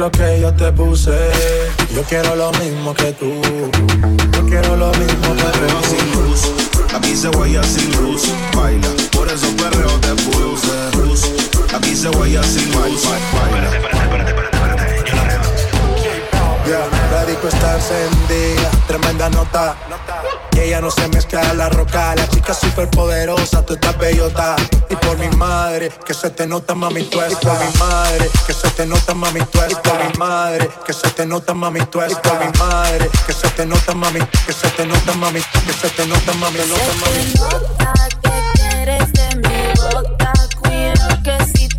lo que yo te puse. Yo quiero lo mismo que tú. Yo quiero lo mismo que tú. sin luz, aquí se guaya sin luz. Baila, por eso perreo te puse. Luz, aquí se guaya sin luz. Baila. Espérate, espérate, espérate, espérate. Yo la arreglo. Yeah, la disco está encendida. Tremenda nota ella no se mezcla a la roca. La chica super poderosa, tú estás bellota. Y por mi madre, que se te nota, mami, tú estás. Y por mi madre, que se te nota, mami, tú estás. Y por mi madre, que se te nota, mami, tú estás. Y por mi madre, que se te nota, mami, que se te nota, mami, que se te nota, mami, nota, mami. que quieres de mi boca, que si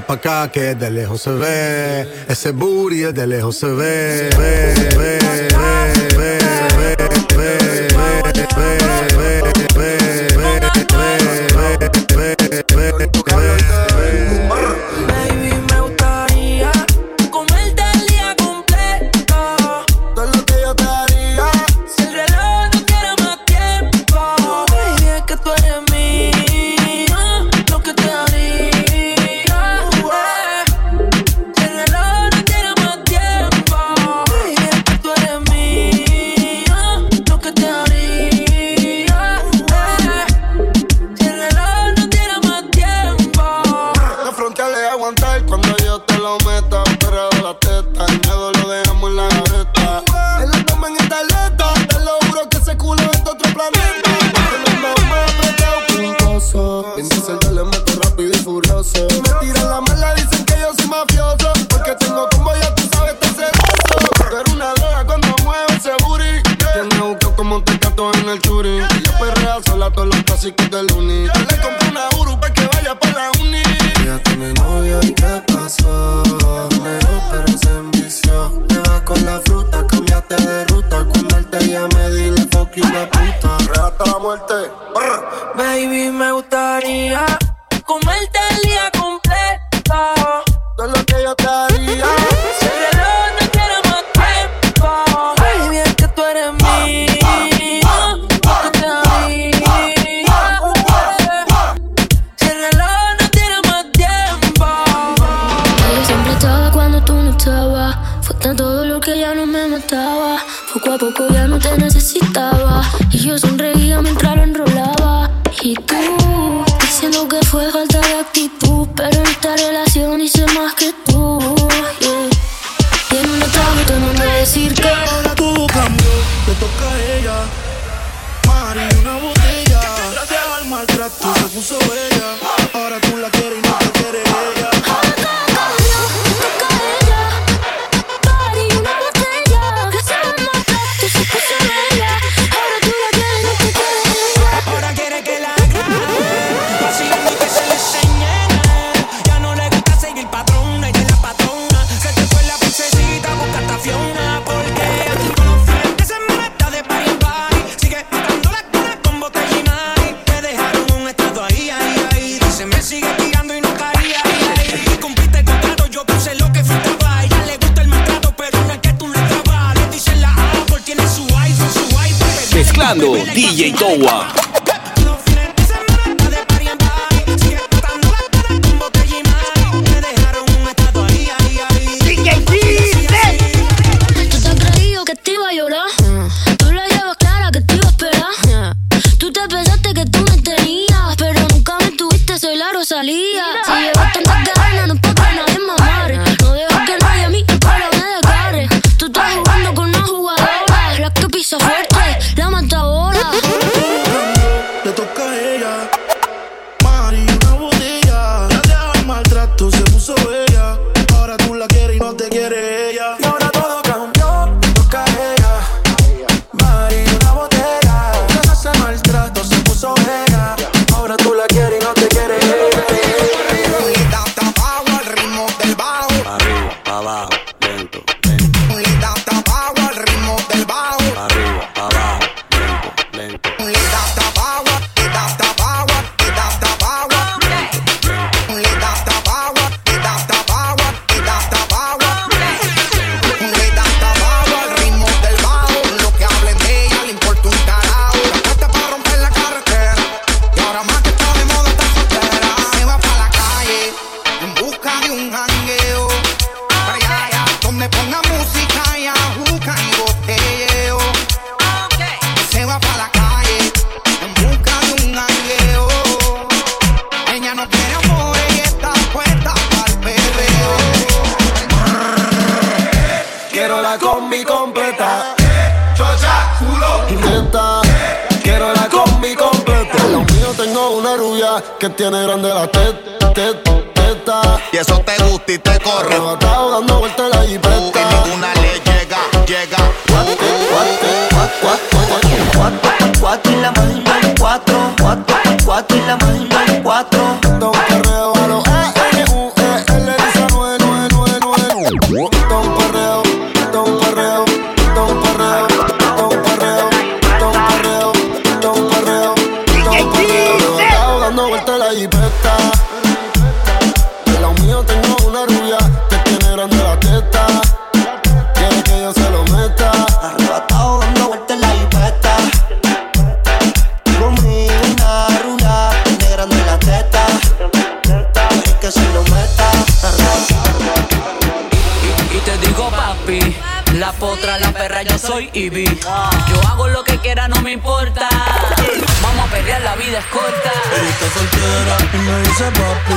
pa' acá que de lejos se ve. Ese booty de lejos se ve. ve, ve, ve, gustaba. Fue tanto dolor que ya no me mataba. Poco a poco ya no te necesitaba. Y yo sonreía mientras lo enrolaba. Y tú, diciendo que fue falta de actitud. Pero en esta relación hice más que tú. Yeah. Y en un trago de decir que ahora tú cambió. Le toca a ella. Mari, una botella. Gracias al maltrato se puso bella. Ahora tú la quieres. DJ Towa. que tiene grande la teta, teta, teta. Y eso te gusta y te corre. Arrebatado dando vueltas la jipeta. Uh, ninguna le llega, llega. Cuatro, cuatro, cuatro, cuatro, cuatro, y la cuatro. Cuatro, cuatro y la cuatro. yo soy Ivy. Yo hago lo que quiera, no me importa. Vamos a pelear, la vida es corta. Está soltera y me dice papi.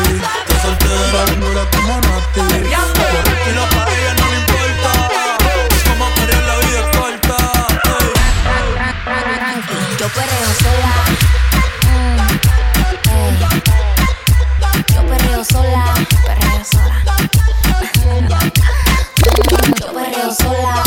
Está soltera y no la como Nati. Para ella no le importa. Vamos a pelear, la vida es corta. Yo perreo sola. Yo perreo sola, perreo sola. Yo perreo sola.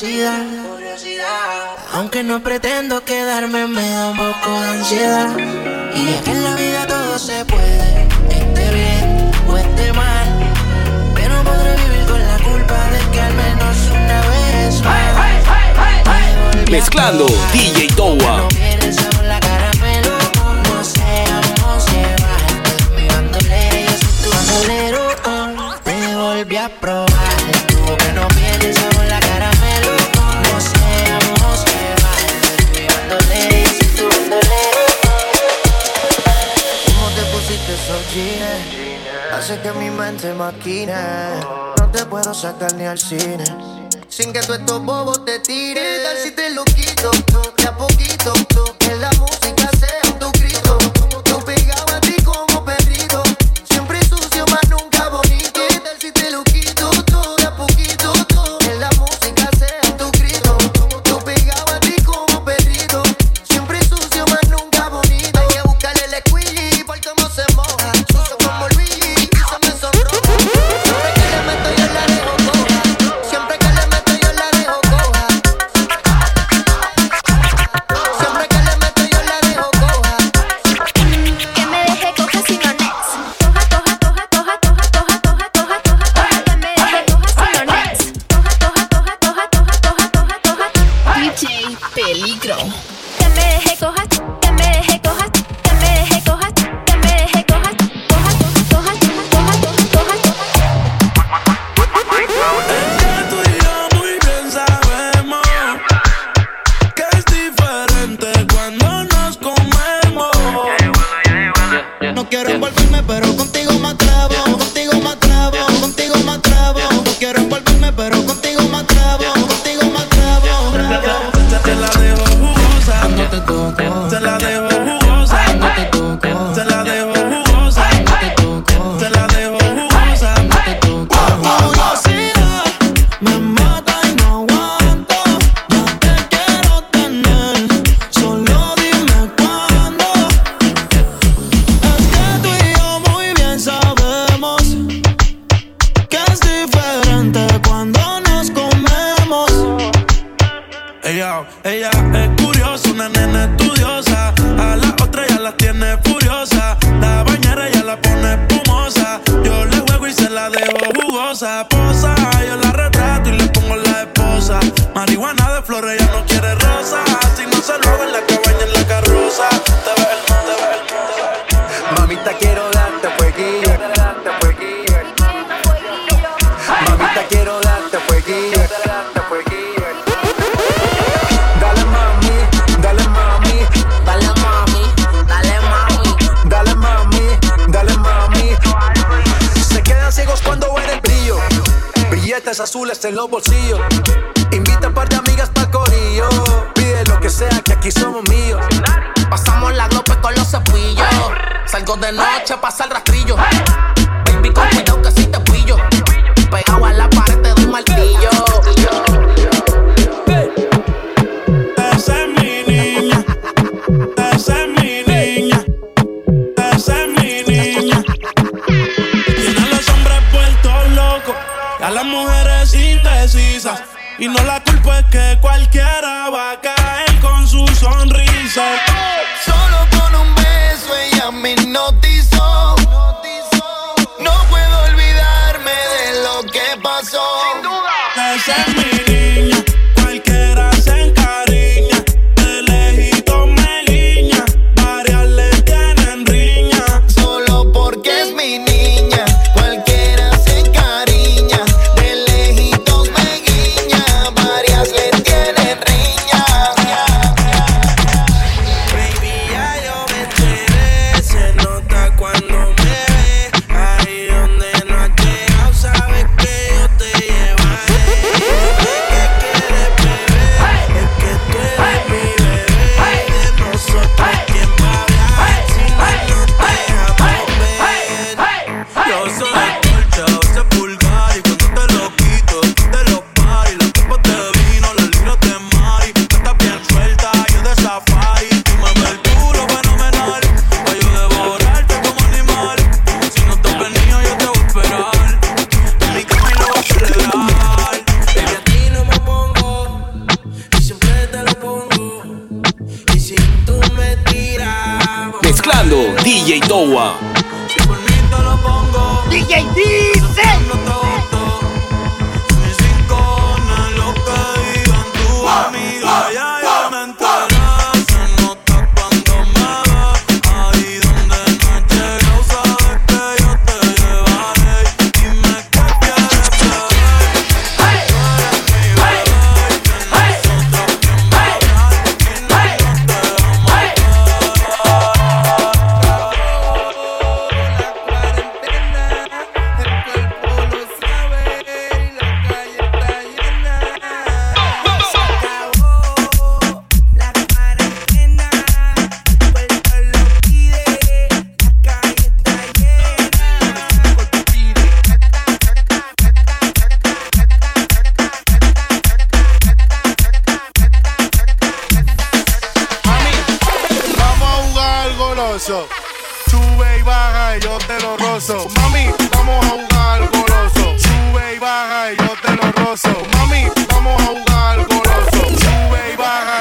curiosidad. Aunque no pretendo quedarme, me da un poco de ansiedad. Y es que en la vida todo se puede, esté bien o esté mal. Pero podré vivir con la culpa de que al menos una vez. Mezclando DJ Towa. hace que mi mente maquine. No te puedo sacar ni al cine. Sin que tú estos bobos te tires. ¿Qué tal si te lo quito? De a poquito. En la música. Peligro. Que me deje cojas, que me deje cojas, que me deje cojas. Ella es curiosa, una nena estudiosa. A la otra ya la tiene furiosa. La bañera ya la pone espumosa. Yo le juego y se la dejo jugosa. Posa, yo la retrato y le pongo la esposa. Marihuana de flores, ella no quiere rosa. Si no se lo en la cabaña, en la carroza. Te ves el, te ves el, te ves. Mamita, quiero en los bolsillos. Invita a par de amigas pa'l corillo. Pide lo que sea, que aquí somos míos. Pasamos la glope con los cepillos. Salgo de noche, pasa el rastrillo.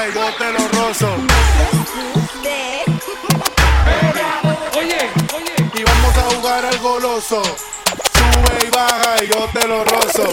y yo te lo rozo. Oye, oye. Y vamos a jugar al goloso. Sube y baja y yo te lo rozo.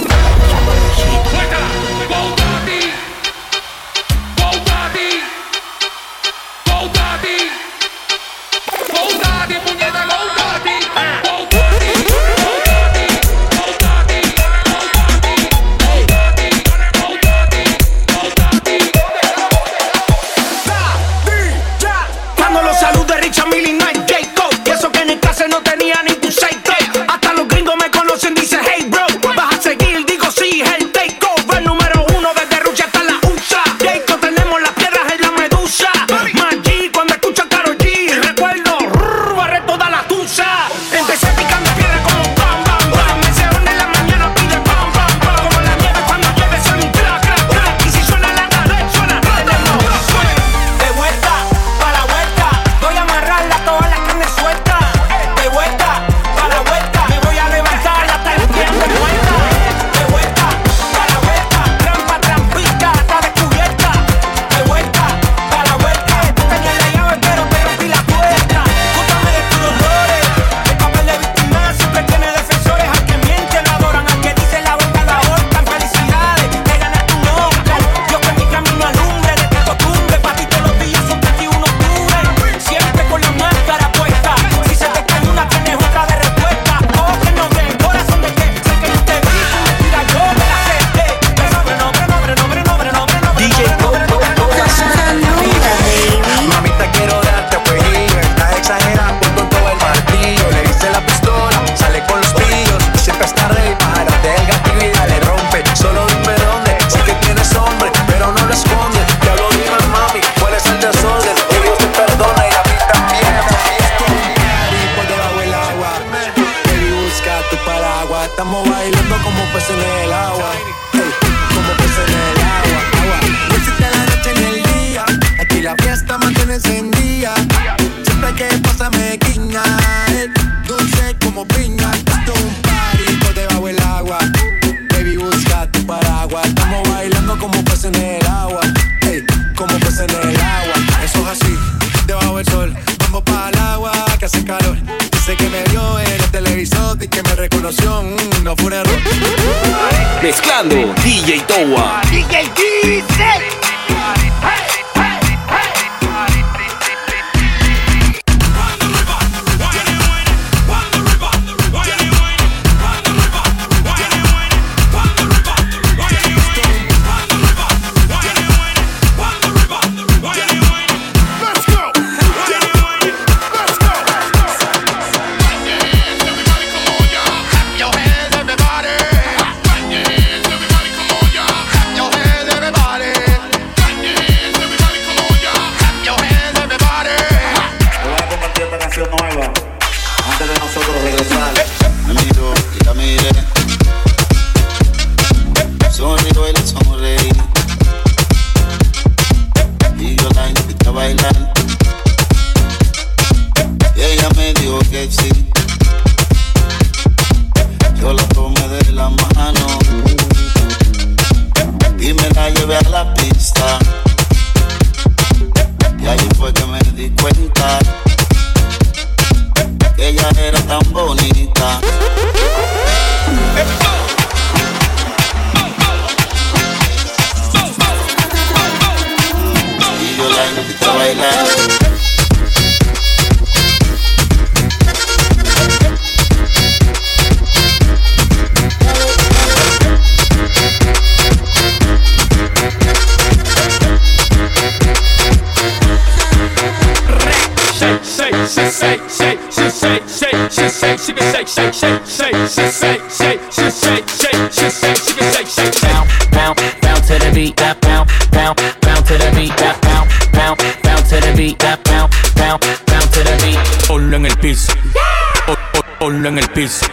Iowa. shake, shake, shake, shake, shake, shake, shake, shake, shake, shake, shake, she can shake, shake, bounce, bounce, bounce to the beat, that bounce, bounce, bounce to the beat, that bounce, bounce, bounce to the beat, that bounce, bounce, bounce to the beat. Ponlo en el piso, ponlo en el piso.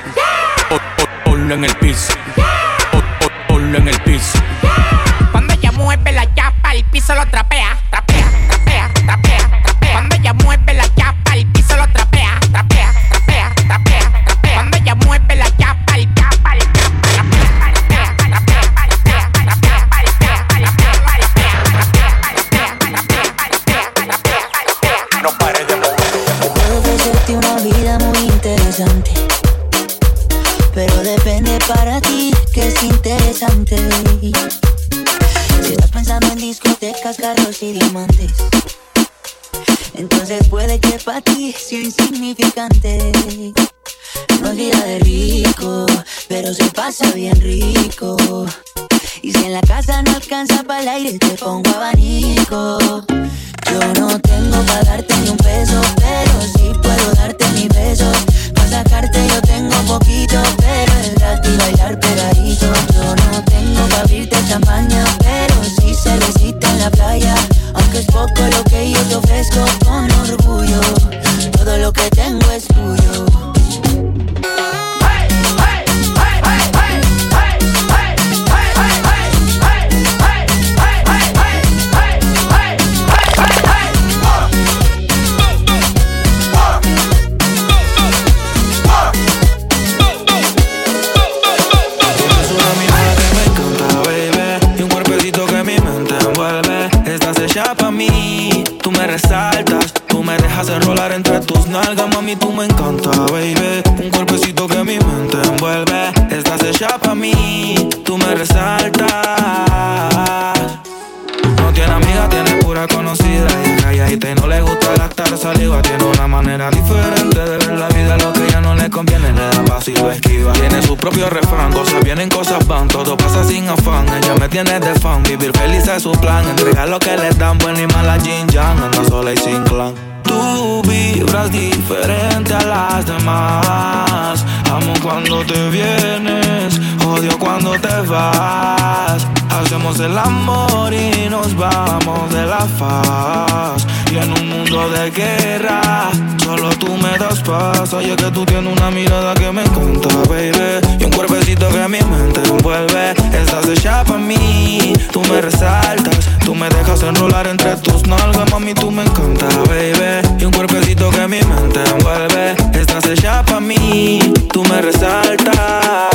vienen, cosas van, todo pasa sin afán. Ella me tiene de fan, vivir feliz es su plan. Entregar lo que le dan, buena y mala Jin Yang, anda sola y sin clan. Tú vibras diferente a las demás Amo cuando te vienes, odio cuando te vas. Hacemos el amor y nos vamos de la faz. Y en un mundo de guerra, solo tú me das paz. Oye, que tú tienes una mirada que me encanta, baby. Y un cuerpecito que a mi mente envuelve. Estás hecha para mí, tú me resaltas. Tú me dejas enrolar entre tus nalgas, mami, tú me encanta, baby. Y un cuerpecito que a mi mente envuelve. Estás hecha para mí tú me resaltas.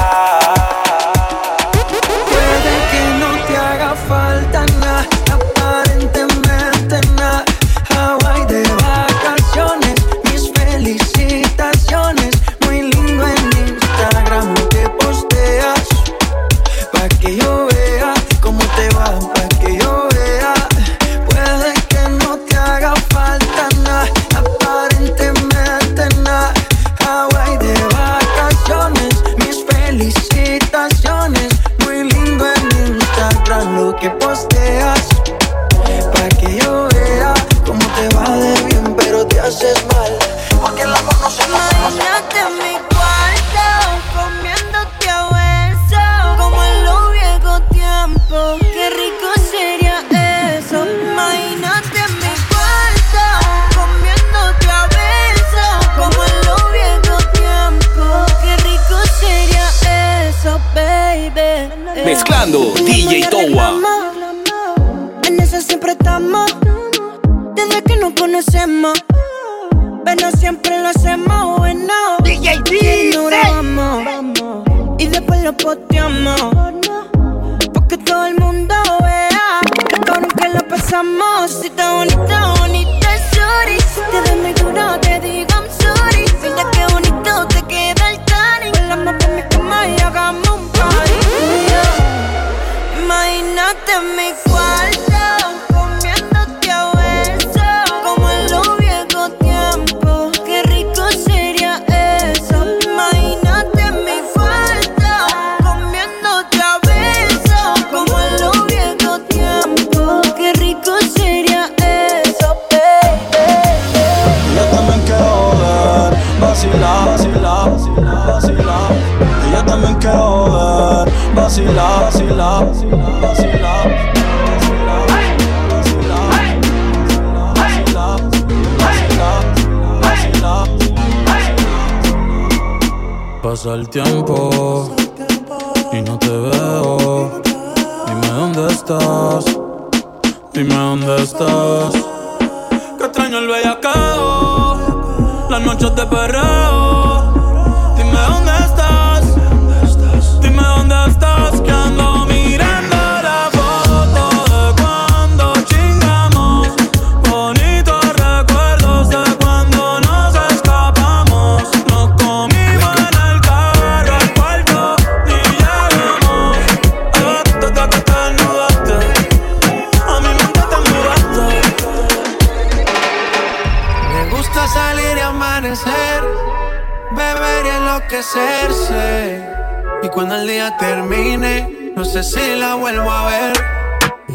Siempre lo hacemos bueno. DJ dice. Vamos, y después lo posteamos. Porque todo el mundo vea lo cabrón que lo pasamos. Si está bonito El tiempo y no te veo. Dime dónde estás, dime dónde estás. Que extraño el bellacao, las noches de perreo.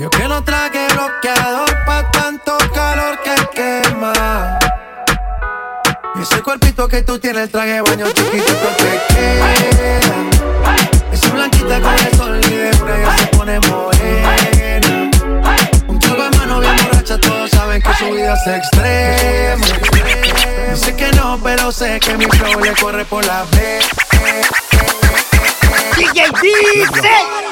Yo que no traje bloqueador pa' tanto calor que quema. Ese cuerpito que tú tienes, el traje baño chiquitito te queda. Esa blanquita con el sol y de ya se pone morena. Un trago de mano bien borracha, todos saben que su vida es extrema. Dice que no, pero sé que mi flow le corre por la vez. DJ dice.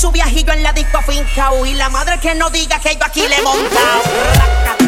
Su viajillo en la disco fincao Y la madre que no diga que yo aquí le he montado